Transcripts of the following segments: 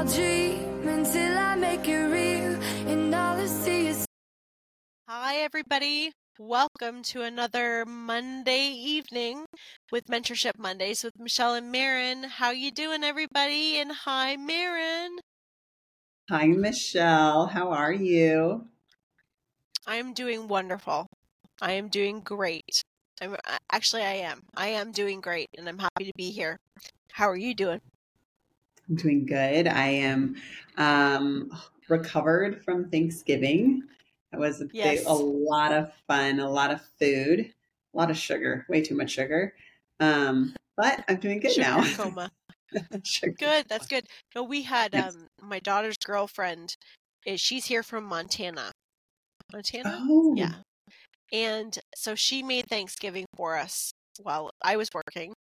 I'll dream until I make it real, and all I see is. Hi, everybody. Welcome to another Monday evening with Mentorship Mondays with Michelle and Maren. How you doing, everybody? And hi, Maren. Hi, Michelle. How are you? I am doing wonderful. I am doing great. I'm actually I am. I am doing great, and I'm happy to be here. How are you doing? I'm doing good. I am um, recovered from Thanksgiving. It was a, Yes. big, a lot of fun, a lot of food, a lot of sugar, way too much sugar. Um, but I'm doing good Sugar now. coma. Sugar. Good. That's good. No, we had Yes. um my daughter's girlfriend. Is she's here from Montana. Montana. Oh, Yeah. And so she made Thanksgiving for us while I was working.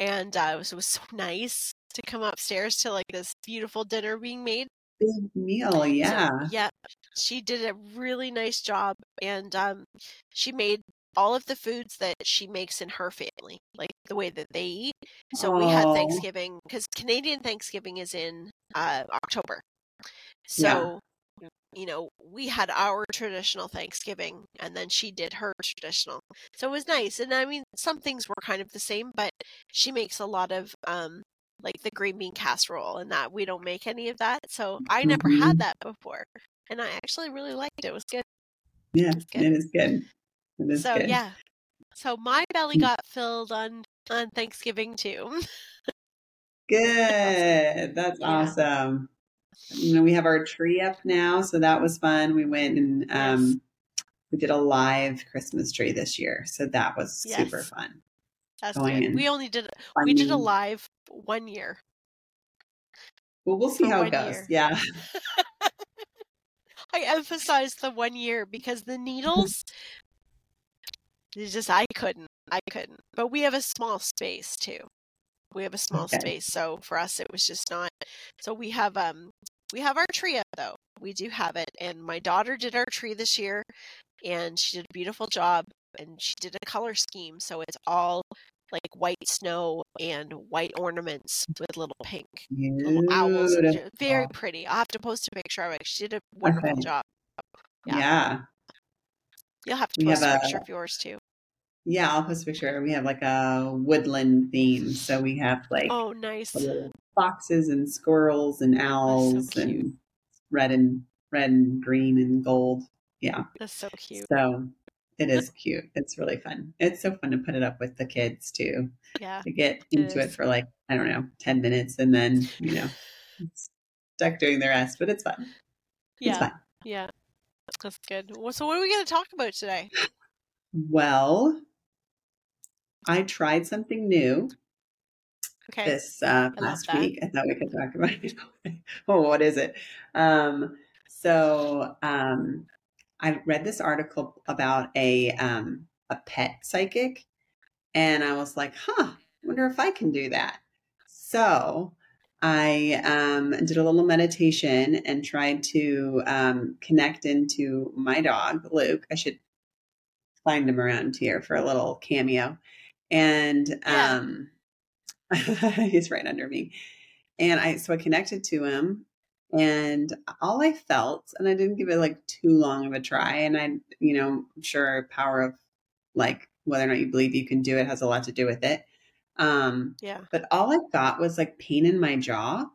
And uh, it, was, it was so nice to come upstairs to like this beautiful dinner being made. big meal. So, Yeah. yeah. She did a really nice job. And um, she made all of the foods that she makes in her family, like the way that they eat. So we had. Thanksgiving because Canadian Thanksgiving is in uh, October. Yeah. You know, we had our traditional Thanksgiving and then she did her traditional. So it was nice. And I mean, some things were kind of the same, but she makes a lot of, um, like the green bean casserole and that we don't make any of that. So I never Mhm. had that before. And I actually really liked it. It was good. Yeah, It's good. it is good. It is so good. yeah. So my belly Mm. got filled on on Thanksgiving too. Good. That's awesome. You know, we have our tree up now, so that was fun. We went and um, we did a live Christmas tree this year, so that was super fun. That's Going good. We only did we did a live one year. Well, we'll see for how it goes. year. Yeah. I emphasize the one year because the needles it's just I couldn't. I couldn't. But we have a small space too. We have a small Okay. space, so for us it was just not so we have um we have our tree up though. We do have it and my daughter did our tree this year and she did a beautiful job and she did a color scheme so it's all like white snow and white ornaments with little pink little owls. and Beautiful. ju- Very pretty. I'll have to post a picture of it. She did a wonderful Okay. job. Yeah. Yeah. You'll have to We post have a picture a- of yours too. Yeah, I'll post a picture. We have like a woodland theme. So we have like Oh, nice. foxes and squirrels and owls cute. and red and red and green and gold. Yeah. That's so cute. So it is cute. It's really fun. It's so fun to put it up with the kids too. Yeah. To get It into it is. for like, I don't know, 10 minutes and then, you know, stuck doing the rest, but it's fun. It's Yeah. fun. Yeah. That's good. So, what are we going to talk about today? Well, I tried something new Okay. this uh, I love past that. week. I thought we could talk about it. oh, what is it? Um, so um, I read this article about a um, a pet psychic, and I was like, "Huh, wonder if I can do that." So I um, did a little meditation and tried to um, connect into my dog, Luke. I should find him around here for a little cameo. And Yeah. um, he's right under me. And I, so I connected to him and all I felt, and I didn't give it like too long of a try. And I, you know, I'm sure power of like whether or not you believe you can do it has a lot to do with it. Um, Yeah. but all I got was like pain in my jaw.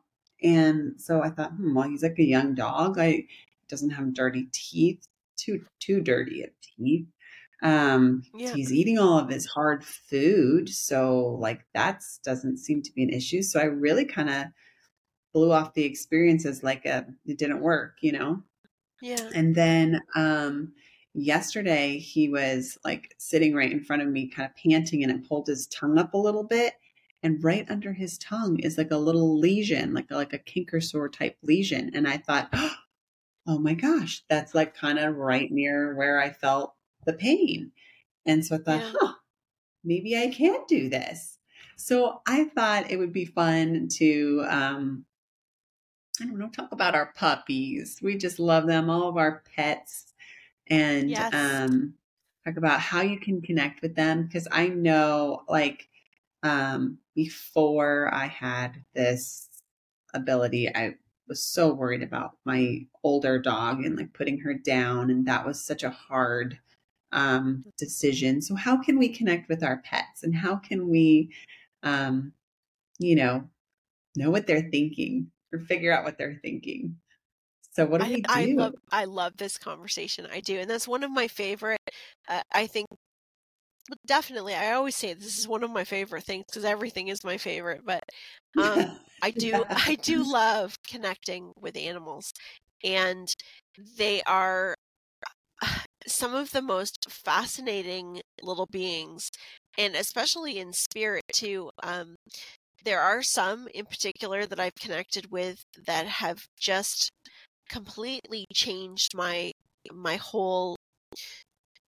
And so I thought, hmm, well, he's like a young dog. I doesn't have dirty teeth, too too dirty of teeth. Um, Yeah. he's eating all of his hard food, so like that doesn't seem to be an issue. So I really kind of blew off the experience as like a it didn't work, you know. Yeah. And then um yesterday he was like sitting right in front of me, kind of panting, and it pulled his tongue up a little bit. And right under his tongue is like a little lesion, like like a canker sore type lesion. And I thought, oh my gosh, that's like kind of right near where I felt the pain. And so I thought, Yeah. huh, maybe I can do this. So I thought it would be fun to um I don't know, talk about our puppies. We just love them, all of our pets, and Yes. um, talk about how you can connect with them. Because I know, like, um, before I had this ability, I was so worried about my older dog and like putting her down. And that was such a hard um, decision. So, how can we connect with our pets and how can we, um, you know, know what they're thinking or figure out what they're thinking? So, what do I, we do? I love I love this conversation. I do, and that's one of my favorite. Uh, I think definitely. I always say this is one of my favorite things because everything is my favorite. But um, I do I do love connecting with animals, and they are some of the most fascinating little beings, and especially in spirit too. Um, there are some in particular that I've connected with that have just completely changed my my whole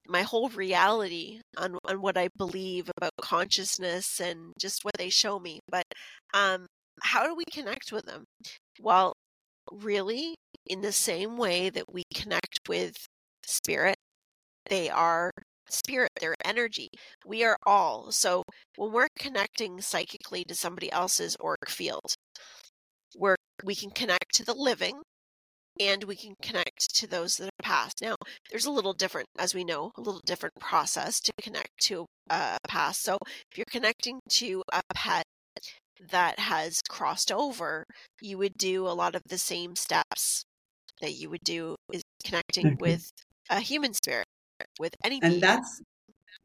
my whole reality on on what I believe about consciousness and just what they show me. But um how do we connect with them? Well, really in the same way that we connect with spirit, they are spirit, their energy. We are all. So when we're connecting psychically to somebody else's auric field, we're we can connect to the living and we can connect to those that have passed. Now, there's a little different, as we know, a little different process to connect to a past. So, if you're connecting to a pet that has crossed over, you would do a lot of the same steps that you would do is connecting with a human spirit, with any And that's,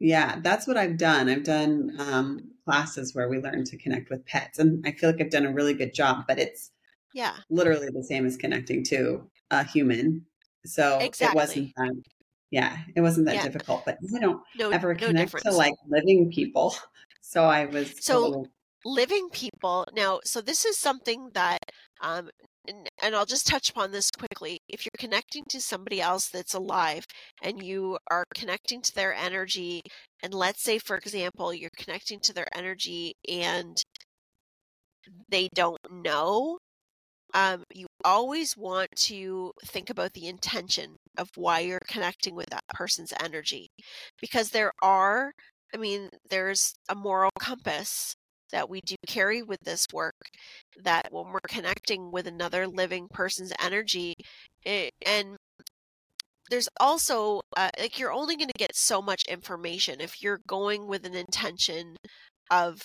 yeah, that's what I've done. I've done um, classes where we learn to connect with pets. And I feel like I've done a really good job, but it's Yeah, literally the same as connecting to a human. So it exactly. wasn't that, yeah, it wasn't that Yeah, difficult. But I don't no, ever no connect to like living people. So I was So little, living people now so this is something that um and, and I'll just touch upon this quickly. If you're connecting to somebody else that's alive and you are connecting to their energy, and let's say, for example, you're connecting to their energy and they don't know, um, you always want to think about the intention of why you're connecting with that person's energy. Because there are, I mean, there's a moral compass that we do carry with this work that when we're connecting with another living person's energy, it, and there's also uh, like you're only going to get so much information if you're going with an intention of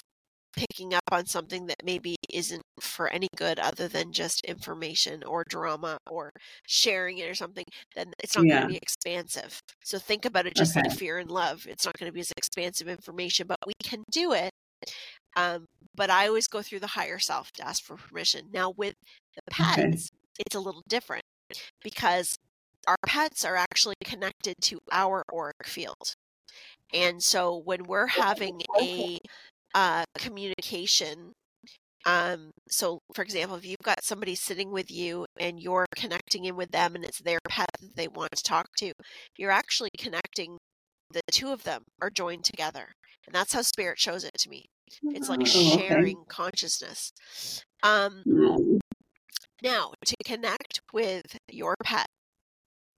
picking up on something that maybe isn't for any good other than just information or drama or sharing it or something then it's not going to be expansive. So think about it just okay, like fear and love. It's not going to be as expansive information but we can do it um, but i always go through the higher self to ask for permission now with the okay, pets it's a little different because our pets are actually connected to our auric field. And so when we're having a uh, communication, um, so for example, if you've got somebody sitting with you and you're connecting in with them and it's their pet that they want to talk to, you're actually connecting, the two of them are joined together. And that's how spirit shows it to me. It's like Oh, sharing consciousness. Um, now, to connect with your pet,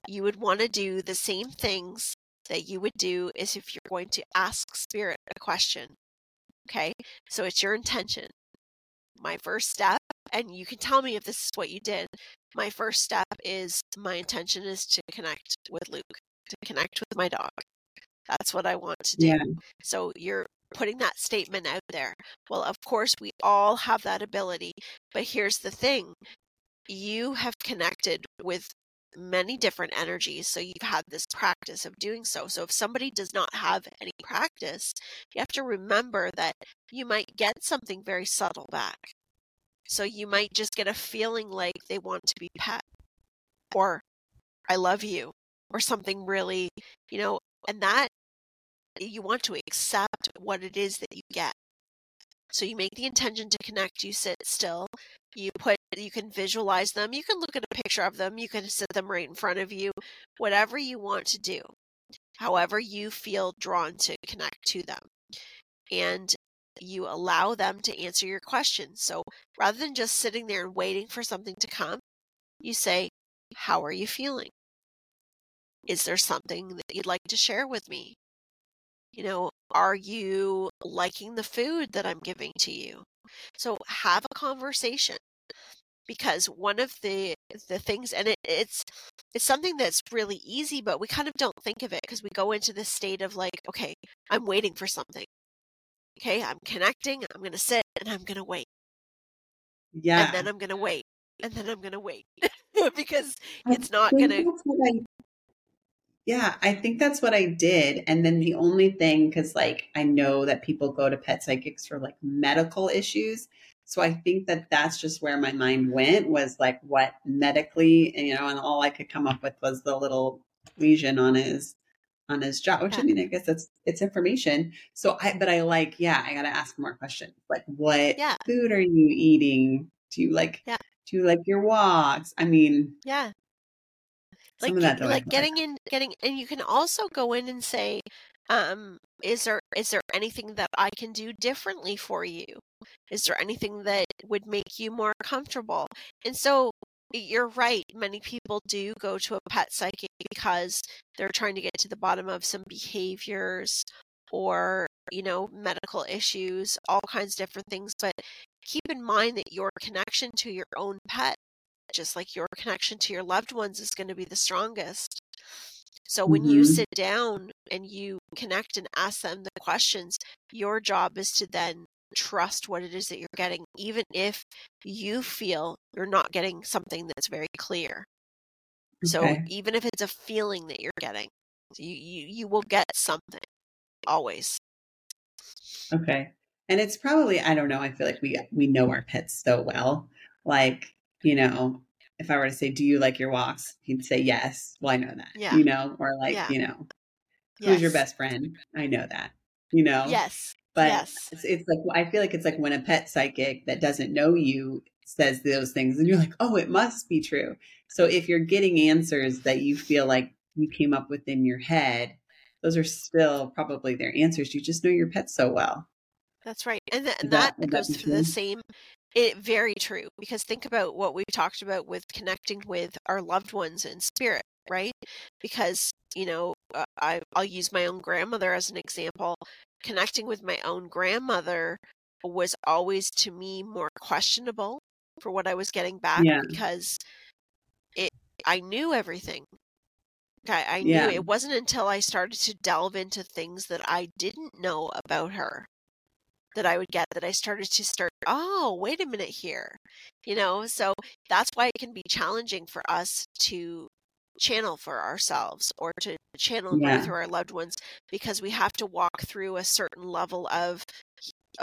you would want to do the same things that you would do as if you're going to ask spirit a question. Okay, so it's your intention. My first step, and you can tell me if this is what you did. My first step is my intention is to connect with Luke, to connect with my dog. That's what I want to do. Yeah, So you're putting that statement out there. Well, of course, we all have that ability, but here's the thing you have connected with many different energies. So you've had this practice of doing so. So if somebody does not have any practice, you have to remember that you might get something very subtle back. So you might just get a feeling like they want to be pet or I love you or something really, you know, and that you want to accept what it is that you get. So you make the intention to connect, you sit still, you put you can visualize them, you can look at a picture of them, you can sit them right in front of you, whatever you want to do. However you feel drawn to connect to them. And you allow them to answer your questions. So rather than just sitting there and waiting for something to come, you say, How are you feeling? Is there something that you'd like to share with me? You know, are you liking the food that I'm giving to you? So have a conversation. because one of the the things and it, it's it's something that's really easy but we kind of don't think of it because we go into this state of like okay i'm waiting for something okay i'm connecting i'm to sit and i'm to wait Yeah. and then i'm to wait and then i'm to wait because it's not think going to that's what I- yeah, I think that's what I did. And then the only thing, because like I know that people go to pet psychics for like medical issues. So I think that that's just where my mind went was like what medically, you know, and all I could come up with was the little lesion on his on his jaw, which I mean, I guess that's it's information. So I, but I like, yeah, I gotta ask more questions. Like, what Yeah. food are you eating? Do you like, Yeah. do you like your walks? I mean, yeah some like of that. like getting in getting and you can also go in and say um is there is there anything that i can do differently for you is there anything that would make you more comfortable and so you're right many people do go to a pet psychic because they're trying to get to the bottom of some behaviors or you know medical issues all kinds of different things but keep in mind that your connection to your own pet just like your connection to your loved ones is going to be the strongest. So when you Mhm. sit down and you connect and ask them the questions, your job is to then trust what it is that you're getting, even if you feel you're not getting something that's very clear. So even if it's a feeling that you're getting, you, you, you will get something always. Okay. And it's probably, I don't know, I feel like we we know our pets so well. Like, you know, if I were to say, Do you like your walks? He'd say yes. Well, I know that. Yeah. You know, or like, Yeah. you know, who's your best friend? I know that. You know? Yes. But yes. it's, it's like I feel like it's like when a pet psychic that doesn't know you says those things and you're like, Oh, it must be true. So if you're getting answers that you feel like you came up with in your head, those are still probably their answers. You just know your pet so well. That's right. And, th- and that- that, goes through the same it very true because think about what we've talked about with connecting with our loved ones in spirit, right? Because, you know, uh, I I'll use my own grandmother as an example. Connecting with my own grandmother was always to me more questionable for what I was getting back Yeah. because it I knew everything. I, I Yeah. knew it wasn't until I started to delve into things that I didn't know about her that I would get that I started to start, oh, wait a minute here. You know, so that's why it can be challenging for us to channel for ourselves or to channel Yeah. through our loved ones because we have to walk through a certain level of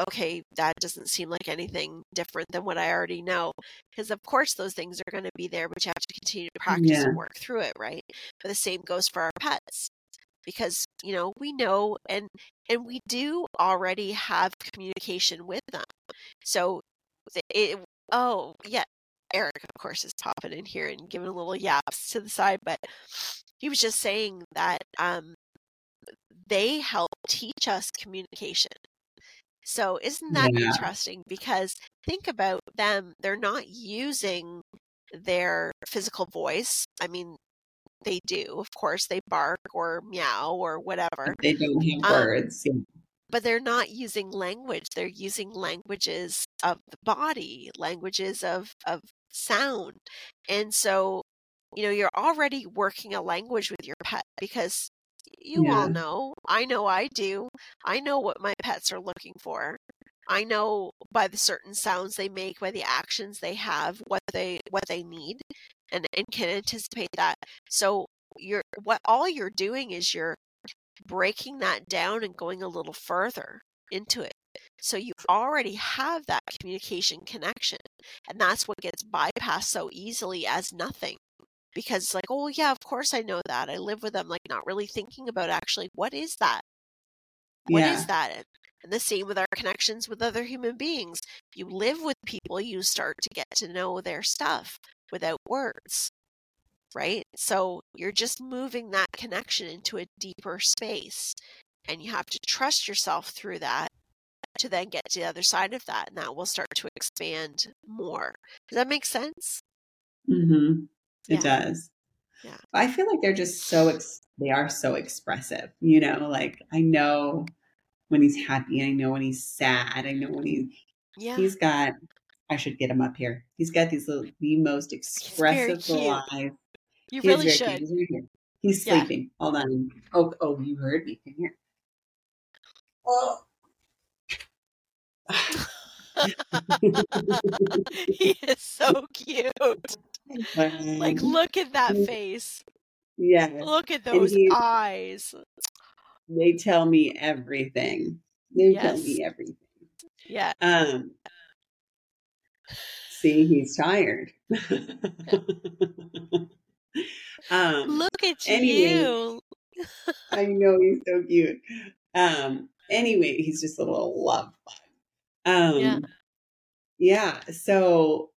okay that doesn't seem like anything different than what i already know because of course those things are going to be there but you have to continue to practice Yeah. and work through it right but the same goes for our pets because you know we know and and we do already have communication with them. So it oh yeah eric of course is popping in here and giving a little yaps to the side but he was just saying that um they help teach us communication. So isn't that Yeah. interesting? Because think about them they're not using their physical voice i mean they do of course they bark or meow or whatever They don't have Um, words. Yeah. but they're not using language they're using languages of the body languages of of sound and so you know you're already working a language with your pet because you all know i know i do i know what my pets are looking for i know by the certain sounds they make by the actions they have what they what they need and and can anticipate that so you're what all you're doing is you're breaking that down and going a little further into it. So you already have that communication connection. And that's what gets bypassed so easily as nothing. Because it's like, oh yeah, of course I know that. I live with them, like not really thinking about actually what is that? What is Yeah. that? And- the same with our connections with other human beings. You live with people, you start to get to know their stuff without words right? So you're just moving that connection into a deeper space. And you have to trust yourself through that to then get to the other side of that. And that will start to expand more. Does that make sense? Mm-hmm. It Yeah. does. Yeah. I feel like they're just so, ex- they are so expressive. You know, like I know when he's happy. I know when he's sad. I know when he, Yeah. he's got, I should get him up here. He's got these little, the most expressive little eyes. You He really should. He's right. He's Yeah. sleeping. Hold on. Oh, oh, you heard me. Come here. Oh. he is so cute. Like, look at that face. yeah, Look at those he- eyes. They tell me everything. They tell me everything. Yeah. Um, see, he's tired. um, Look at anyway. you. I know he's so cute. Um, anyway, he's just a little love bug. Um, Yeah. yeah. So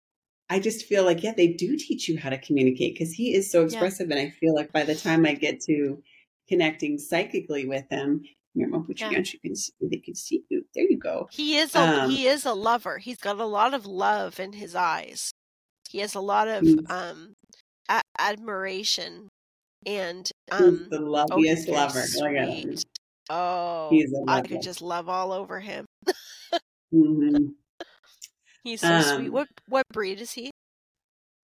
I just feel like, yeah, they do teach you how to communicate because he is so expressive. And I feel like by the time I get to connecting psychically with him, here, I'll put Yeah. you can see, they can see you. There you go. He is a Um, he is a lover. He's got a lot of love in his eyes. He has a lot of He's- um a- admiration and um the oh, loveliest very lover. Look sweet. Oh, He's a I lover. could just love all over him. Mhm. He's so sweet. Um, What what breed is he?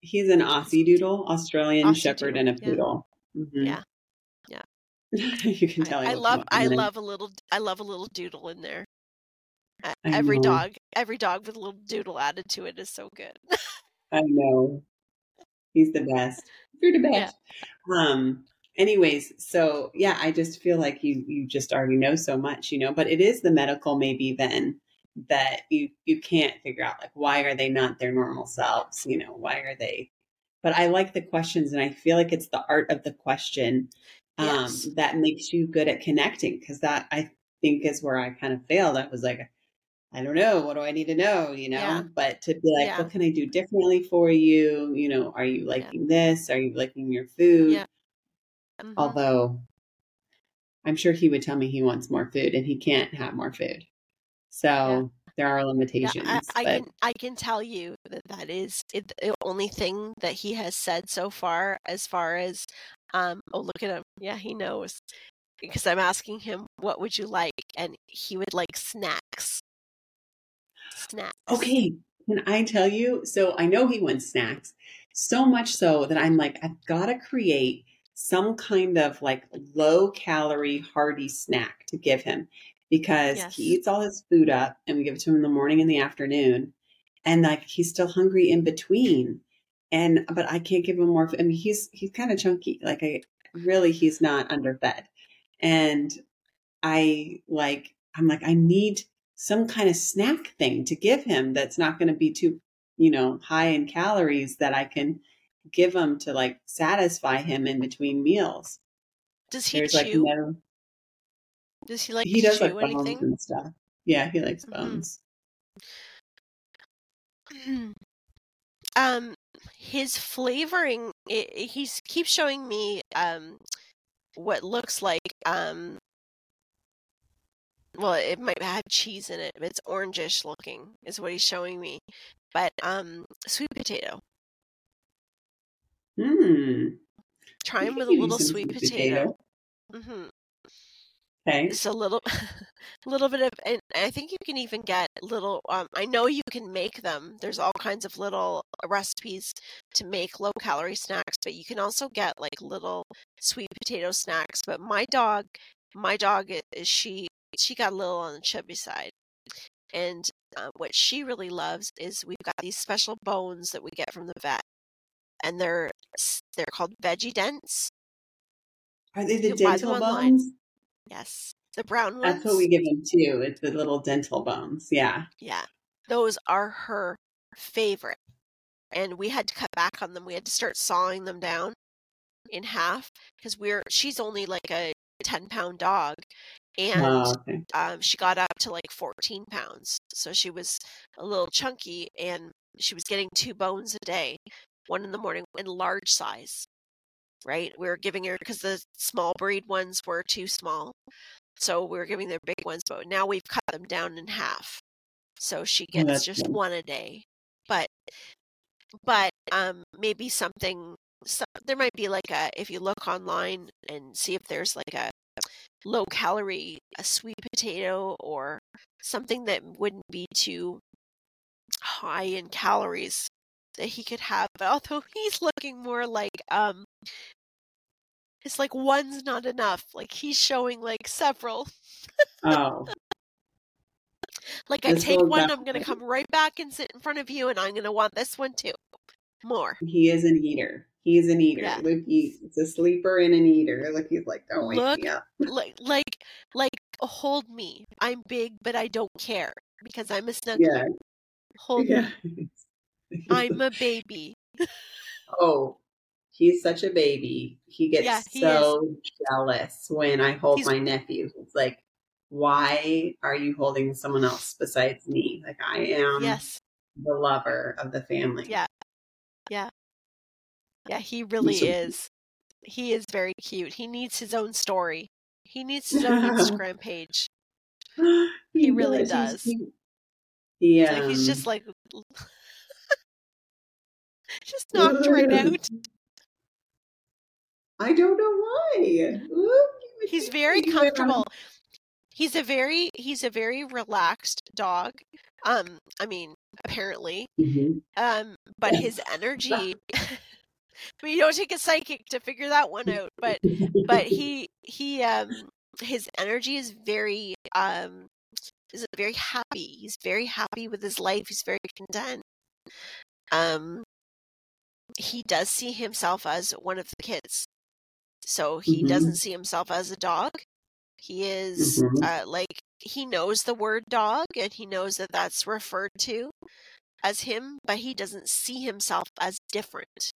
He's an Aussie doodle, Australian Aussie Shepherd, Doodle, and a poodle. Yeah. Yeah. you can tell. I, I love I love a little I love a little doodle in there. I Every know. dog every dog with a little doodle added to it is so good. I know. He's the best. You're the Yeah. best. Um anyways, so yeah, I just feel like you you just already know so much, you know, but it is the medical maybe then that you you can't figure out like why are they not their normal selves, you know, why are they but I like the questions and I feel like it's the art of the question um Yes. that makes you good at connecting because that I think is where I kind of failed. I was like I don't know. What do I need to know? You know, Yeah. but to be like, Yeah. what can I do differently for you? You know, are you liking this? Are you liking your food? Yeah. Mhm. Although I'm sure he would tell me he wants more food and he can't have more food. So there are Yeah, limitations. I, I but can I can tell you that that is it, the only thing that he has said so far. As far as um, oh look at him, yeah, he knows because I'm asking him what would you like, and he would like snacks. Snacks. Okay, can I tell you? So I know he wants snacks, so much so that I'm like, I've got to create some kind of like low calorie, hearty snack to give him because Yes. he eats all his food up and we give it to him in the morning and the afternoon. And like he's still hungry in between. And but I can't give him more. I mean, he's he's kind of chunky. Like I really, he's not underfed. And I like, I'm like, I need some kind of snack thing to give him that's not going to be too, you know, high in calories that I can give him to like satisfy him in between meals. Does he There's like chew? no, Does he like he to does chew like bones anything? and stuff. Yeah, he likes Mhm. bones. um, his flavoring, it, he keeps showing me um what looks like um. Well, it might have cheese in it, but it's orangish looking, is what he's showing me. But um, sweet potato. Hmm. Try him with a little some sweet potato. hmm Okay. Just a little, a little bit of, and I think you can even get little. Um, I know you can make them. There's all kinds of little recipes to make low calorie snacks, but you can also get like little sweet potato snacks. But my dog, my dog is she she got a little on the chubby side, and uh, what she really loves is we've got these special bones that we get from the vet, and they're they're called veggie dents. Are they the You can buy them dental bones? Yes, the brown ones. That's what we give them too. It's the little dental bones. Yeah. Yeah, those are her favorite. And we had to cut back on them. We had to start sawing them down in half because we're she's only like a 10 pound dog and Oh, okay. um, she got up to like 14 pounds. So she was a little chunky and she was getting two bones a day, one in the morning in large size. Right? We were giving her because the small breed ones were too small. So we were giving her big ones, but now we've cut them down in half. So she gets that's just one a day. But but um maybe something so, there might be like a if you look online and see if there's like a low calorie a sweet potato or something that wouldn't be too high in calories that he could have. But although he's looking more like um it's like one's not enough. Like he's showing like several. Oh, Like I This take one, I'm gonna come right back and sit in front of you and I'm gonna want this one too. More. he is an eater. He's an eater. Yeah. Luke a sleeper and an eater. Look, he's like, don't wake Look. me up. like like like hold me. I'm big but I don't care because I'm a snuggler. Yeah. Hold Yeah. me. I'm a baby. oh, he's such a baby. He gets Yeah, he so jealous when I hold He's- my nephew. It's like, why are you holding someone else besides me? Like I am yes. the lover of the family. Yeah. Yeah, Yeah, he really so- is. He is very cute. He needs his own story. He needs his own Instagram page. He really He's does. cute. He, like he's um, just like just knocked right out. I don't know why. Look, He's very he went on- comfortable. He's a very he's a very relaxed dog. Um I mean, apparently. Mhm. Um but his energy I mean, you don't take a psychic to figure that one out, but but he he um his energy is very um is very happy. He's very happy with his life. He's very content. Um he does see himself as one of the kids. So he Mhm. doesn't see himself as a dog. He is Mhm. uh, like he knows the word dog and he knows that that's referred to as him, but he doesn't see himself as different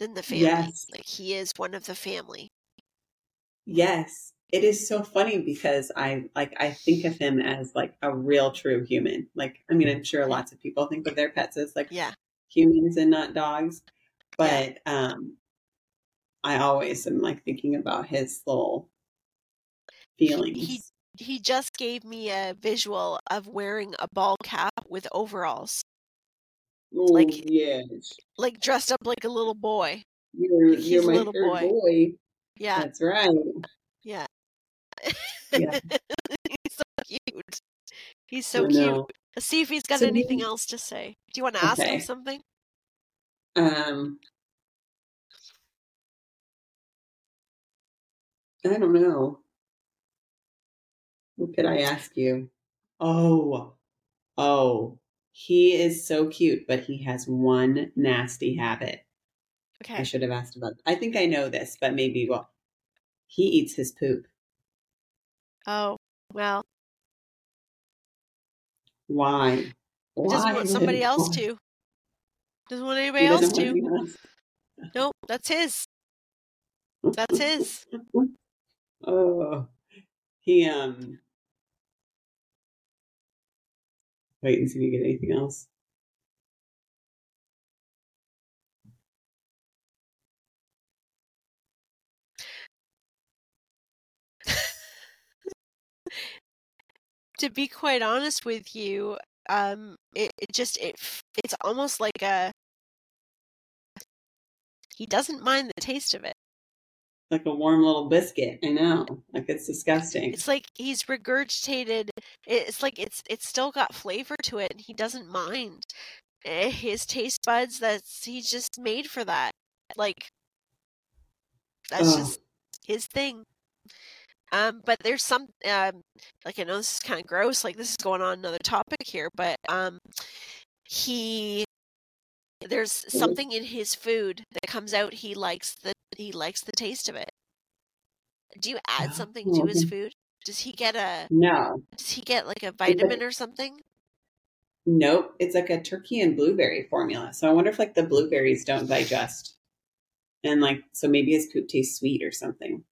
than the family. Yes. Like he is one of the family. Yes. It is so funny because I like I think of him as like a real true human. Like I mean I'm sure lots of people think of their pets as like Yeah. humans and not dogs. But um I always am like thinking about his little feelings. He he just gave me a visual of wearing a ball cap with overalls, oh, like- yes. like dressed up like a little boy. You're, like you're a my little third boy. boy. Yeah, That's right. yeah. Yeah. he's so cute. He's so cute. Let's see if he's got So anything else to say. Do you want to ask Okay. him something? Um, I don't know. What could I ask you? Oh, oh, he is so cute, but he has one nasty habit. Okay. I should have asked about. I think I know this, but maybe well, he eats his poop. Oh, well, Why? he doesn't Why want somebody else to. Doesn't want anybody else to. anyone else. Nope, that's his. That's his. Oh, he um. Wait and see if you get anything else. to be quite honest with you, um, it, it just it it's almost like a he doesn't mind the taste of it. Like a warm little biscuit. I know. Like it's disgusting. It's like he's regurgitated. It's like it's it's still got flavor to it, and he doesn't mind. Eh, His taste buds, that's he's just made for that. Like that's just his thing. Um, but there's some um, like I know this is kind of gross. Like this is going on another topic here, but um, he there's something in his food that comes out. He likes the he likes the taste of it. Do you add something to his food? Does he get a No, does he get like a vitamin or something? nope. It's like a turkey and blueberry formula. So I wonder if like the blueberries don't digest, and like so maybe his poop tastes sweet or something.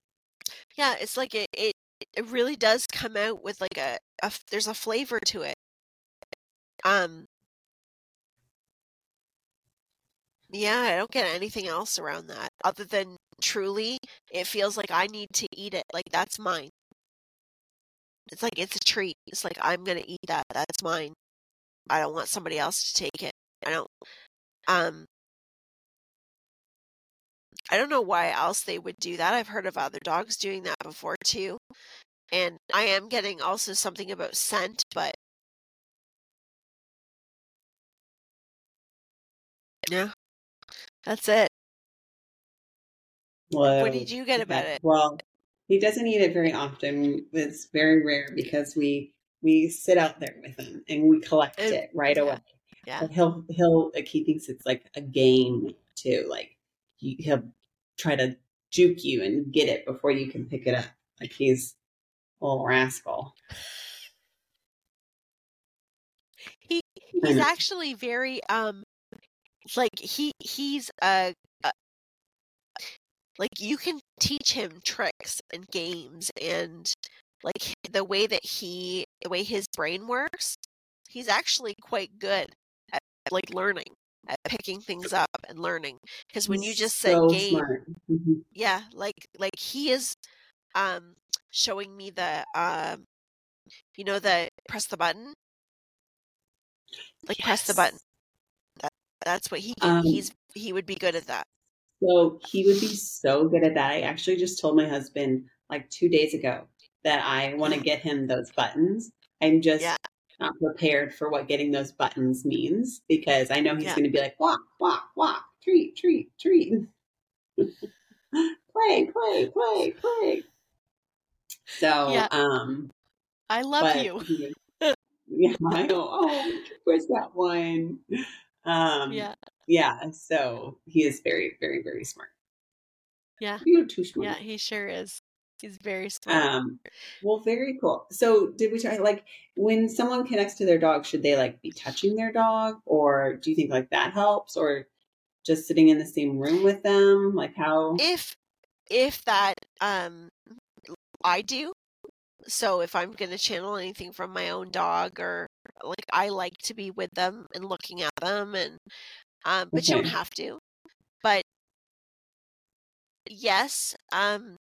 Yeah, it's like it it, it really does come out with like a there's a flavor to it. Um Yeah, I don't get anything else around that other than truly it feels like I need to eat it. Like that's mine. It's like it's a treat. It's like I'm going to eat that. That's mine. I don't want somebody else to take it. I don't um I don't know why else they would do that. I've heard of other dogs doing that before too. And I am getting also something about scent, but Yeah. That's it. Well, What did you get about it? Well, he doesn't eat it very often. It's very rare because we we sit out there with him and we collect And- it right yeah. away. Yeah. But he'll he'll like he thinks it's like a game too. Like he, he'll try to juke you and get it before you can pick it up. Like he's a little rascal. He he's actually very um like he he's a, a like you can teach him tricks and games and like the way that he the way his brain works he's actually quite good at like learning at picking things up and learning because when you just said so game. Mhm. yeah like like he is um showing me the um you know the press the button like press the button that's what he Um, he's he would be good at that So he would be so good at that. I actually just told my husband like two days ago that I want to Mhm. get him those buttons. I'm just Yeah. not prepared for what getting those buttons means because I know he's Yeah. going to be like, walk, walk, walk, treat, treat, treat. play, play, play, play. So, Yeah. um, i love you yeah, I know. Oh, where's that one? Um, yeah yeah. So he is very, very, very smart. yeah You're too smart. yeah he sure is he's very smart Um, well, very cool. So, did we try like when someone connects to their dog, should they like be touching their dog, or do you think like that helps, or just sitting in the same room with them? Like how? if if that um i do so if i'm going to channel anything from my own dog or like i like to be with them and looking at them and um but you don't have to. But yes um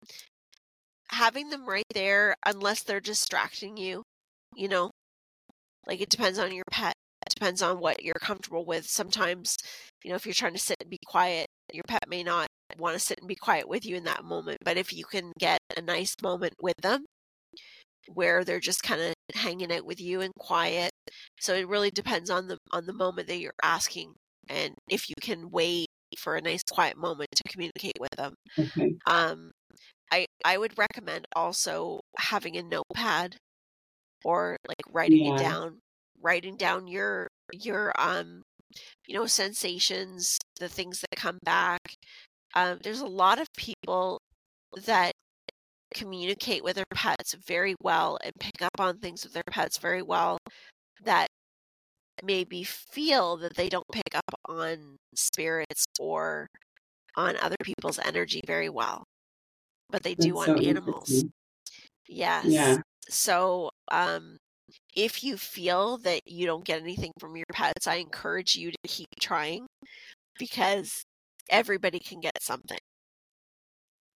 having them right there unless they're distracting you you know? Like it depends on your pet it depends on what you're comfortable with. Sometimes you know if you're trying to sit and be quiet your pet may not want to sit and be quiet with you in that moment but if you can get a nice moment with them where they're just kind of hanging out with you and quiet. So it really depends on the on the moment that you're asking and if you can wait for a nice quiet moment to communicate with them um i i would recommend also having a notepad or like writing Yeah. it down writing down your your um you know sensations the things that come back. Um there's a lot of people that communicate with their pets very well and pick up on things with their pets very well that maybe feel that they don't pick up on spirits or on other people's energy very well but they do That's on so animals. yes Yeah. so um if you feel that you don't get anything from your pets i encourage you to keep trying because everybody can get something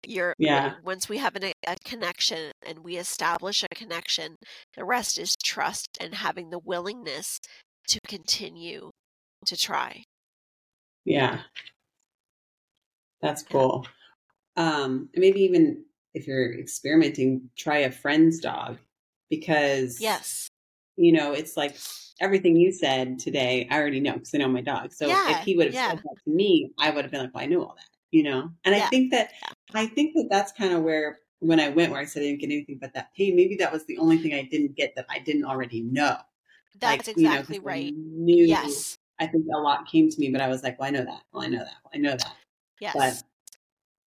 you're Yeah. once we have an, a connection and we establish a connection the rest is trust and having the willingness to continue to try Yeah. That's cool. Um, and maybe even if you're experimenting, try a friend's dog because yes you know, it's like everything you said today, I already know because I know my dog. So Yeah, if he would have yeah. said that to me, I would have been like, well, I knew all that, you know? And I think that, yeah. I think that that's kind of where, when I went where I said I didn't get anything but that pain, maybe that was the only thing I didn't get that I didn't already know. that's Like, you know, exactly I right knew, yes I think a lot came to me, but I was like, well, I know that. Well, I know that. Well, I know that. yes But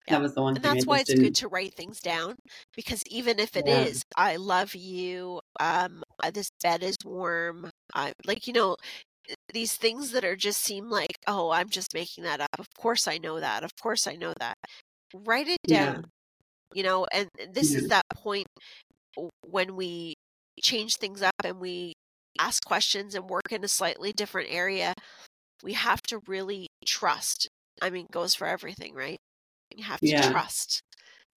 that was the one and thing that's why it's didn't. good to write things down because even if it is, Yeah. i love you um uh, this bed is warm i like you know these things that are just seem like oh i'm just making that up of course i know that of course i know that write it Yeah. down you know and this Yeah. is that point when we change things up and we ask questions and work in a slightly different area we have to really trust i mean it goes for everything right you have to Yeah. trust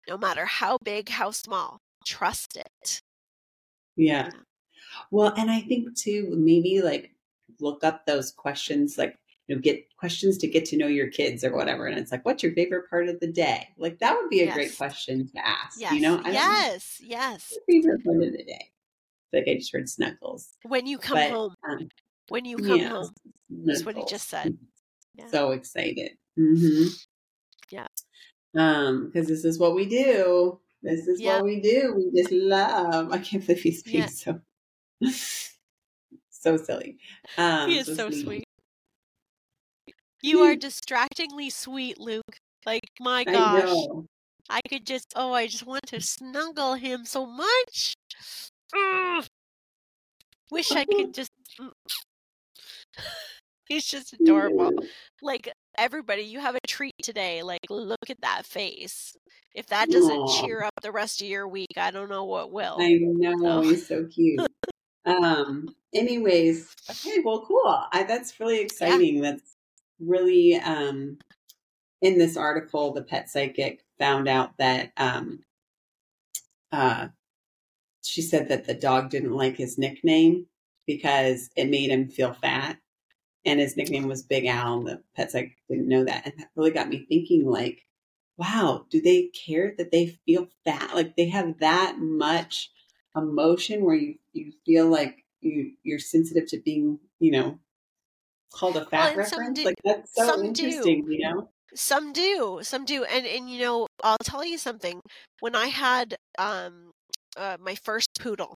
no matter how big how small trust it Yeah. Well, and I think too, maybe like look up those questions, like, you know, get questions to get to know your kids or whatever. And it's like, what's your favorite part of the day? Like, that would be a great question to ask, yes you know? I don't know, yes yes what's your favorite part of the day? Like, I just heard snuggles. when you come But, home um, when you come yeah, home That's what he just said. Yeah. So excited. Mm-hmm. Yeah. Um, because this is what we do. This is Yeah. what we do. We just love. I can't believe he's being so so silly. Um, he is so sweet. sweet. You are distractingly sweet, Luke. Like, my gosh. know. I could just, oh, I just want to snuggle him so much. Mm. Wish I could just. mm. He's just adorable. Like, everybody, you have a treat today. Like, look at that face. If that doesn't Aw. cheer up the rest of your week, I don't know what will. I know Oh. he's so cute. um. Anyways, okay. Well, cool. I, that's really exciting. That's really um. In this article, the pet psychic found out that um. Uh, she said that the dog didn't like his nickname because it made him feel fat, and his nickname was Big Al. And the pet psychic didn't know that, and that really got me thinking. Like, wow, do they care that they feel fat? Like they have that much emotion where you, you feel like you you're sensitive to being, you know, called a fat some reference. do- like that's so some do. you know? Some do, some do, and and you know, I'll tell you something. When I had um uh, my first poodle,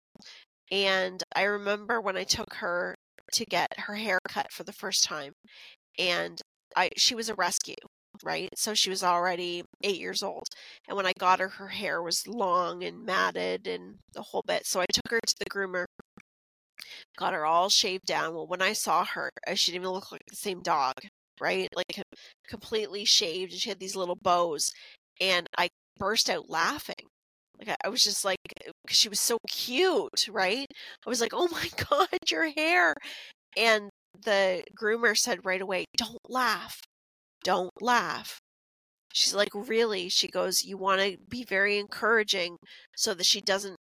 and I remember when I took her to get her hair cut for the first time, and I she was a rescue, right? So she was already eight years old, and when I got her, her hair was long and matted and the whole bit. So I took her to the groomer, got her all shaved down. Well, when I saw her, uh, she didn't even look like the same dog, right? Like completely shaved, and she had these little bows, and I burst out laughing. Like I, was just like, because she was so cute, right? I was like, oh my god, your hair, and the groomer said right away, don't laugh, don't laugh. She's like, really? She goes, you want to be very encouraging so that she doesn't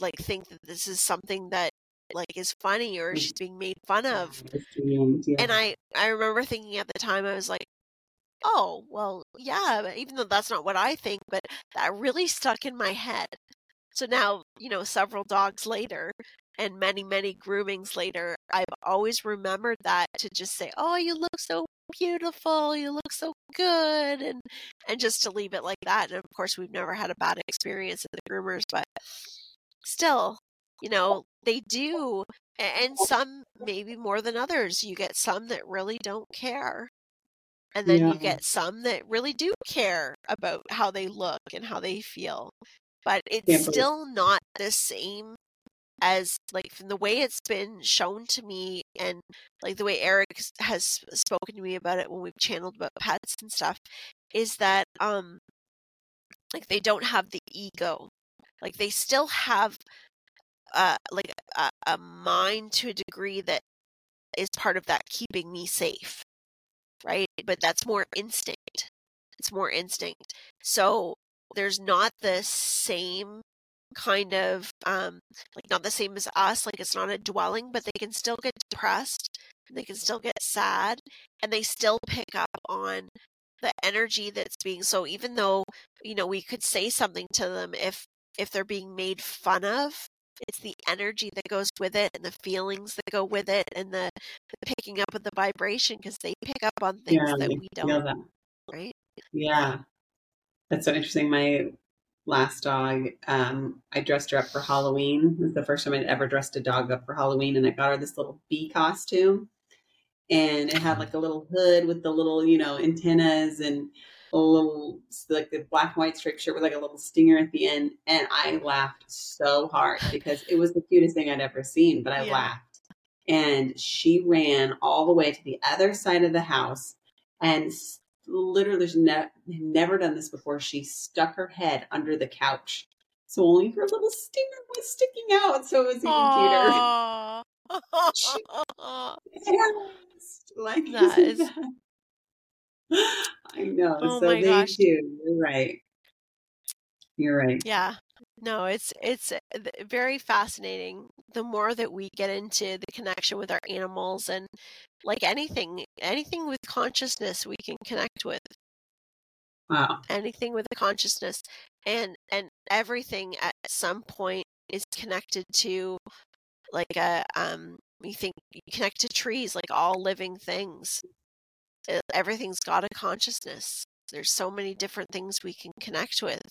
like think that this is something that like is funny or she's being made fun of. Yeah. And I I remember thinking at the time I was like, "Oh, well, yeah, even though that's not what I think, but that really stuck in my head." So now, you know, several dogs later and many many groomings later, I've always remembered that to just say, "Oh, you look so beautiful. You look so good." And and just to leave it like that. And of course, we've never had a bad experience at the groomers, but still, you know, they do and some maybe more than others you get some that really don't care and then Yeah. you get some that really do care about how they look and how they feel but it's Can't believe- still not the same as like from the way it's been shown to me and like the way Eric has spoken to me about it when we've channeled about pets and stuff is that um like they don't have the ego like they still have uh like a, a mind to a degree that is part of that keeping me safe right? But that's more instinct. It's more instinct. So there's not the same kind of um like not the same as us like it's not a dwelling but they can still get depressed and they can still get sad and they still pick up on the energy that's being so even though you know we could say something to them if if they're being made fun of it's the energy that goes with it and the feelings that go with it and the, the picking up of the vibration because they pick up on things Yeah, that we don't that. right Yeah. That's so interesting. My last dog, um, I dressed her up for Halloween. It was the first time I'd ever dressed a dog up for Halloween, and I got her this little bee costume. And it had like a little hood with the little, you know, antennas and little, like the black and white striped shirt with like a little stinger at the end. And I laughed so hard because it was the cutest thing I'd ever seen, but I Yeah. laughed. And she ran all the way to the other side of the house and literally ne- never done this before. She stuck her head under the couch. So only her little stinger was sticking out. So it was even Aw. cuter. Yes. Like, That is- that- I know. Oh so my they gosh. do. You're right. You're right. yeah no it's it's uh, very fascinating the more that we get into the connection with our animals and like anything anything with consciousness we can connect with Wow. anything with a consciousness and and everything at some point is connected to like a um you think you connect to trees like all living things uh, everything's got a consciousness. There's so many different things we can connect with.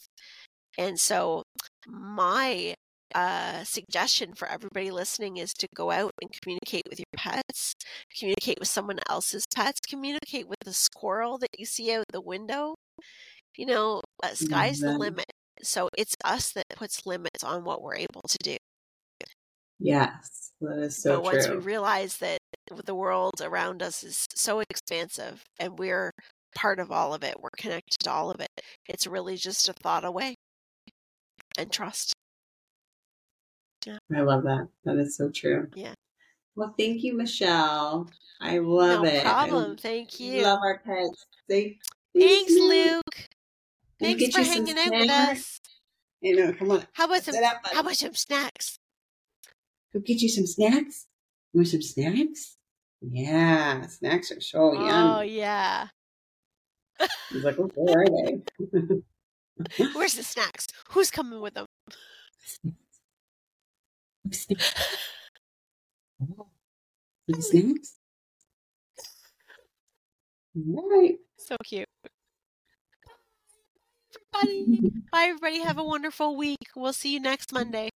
And so, my uh, suggestion for everybody listening is to go out and communicate with your pets, communicate with someone else's pets, communicate with the squirrel that you see out the window. You know, uh, sky's the limit. So it's us that puts limits on what we're able to do. Yes, that is so but once we realize that the world around us is so expansive and we're part of all of it, we're connected to all of it, it's really just a thought away. And trust. Yeah. I love that. That is so true. Yeah. Well, thank you, Michelle. I love no it. No problem. I Thank you. love our pets. Say, Thanks, Luke. Thanks for hanging out with us. You know, come on. How about some up, how about some snacks? Go get you some snacks. You want some snacks? Yeah, snacks are so young. Oh yum. yeah. He's like, oh, where are they? Where's the snacks? Who's coming with them? Snacks. Oh, snacks? All right. So cute. Everybody. Bye everybody. Have a wonderful week. We'll see you next Monday.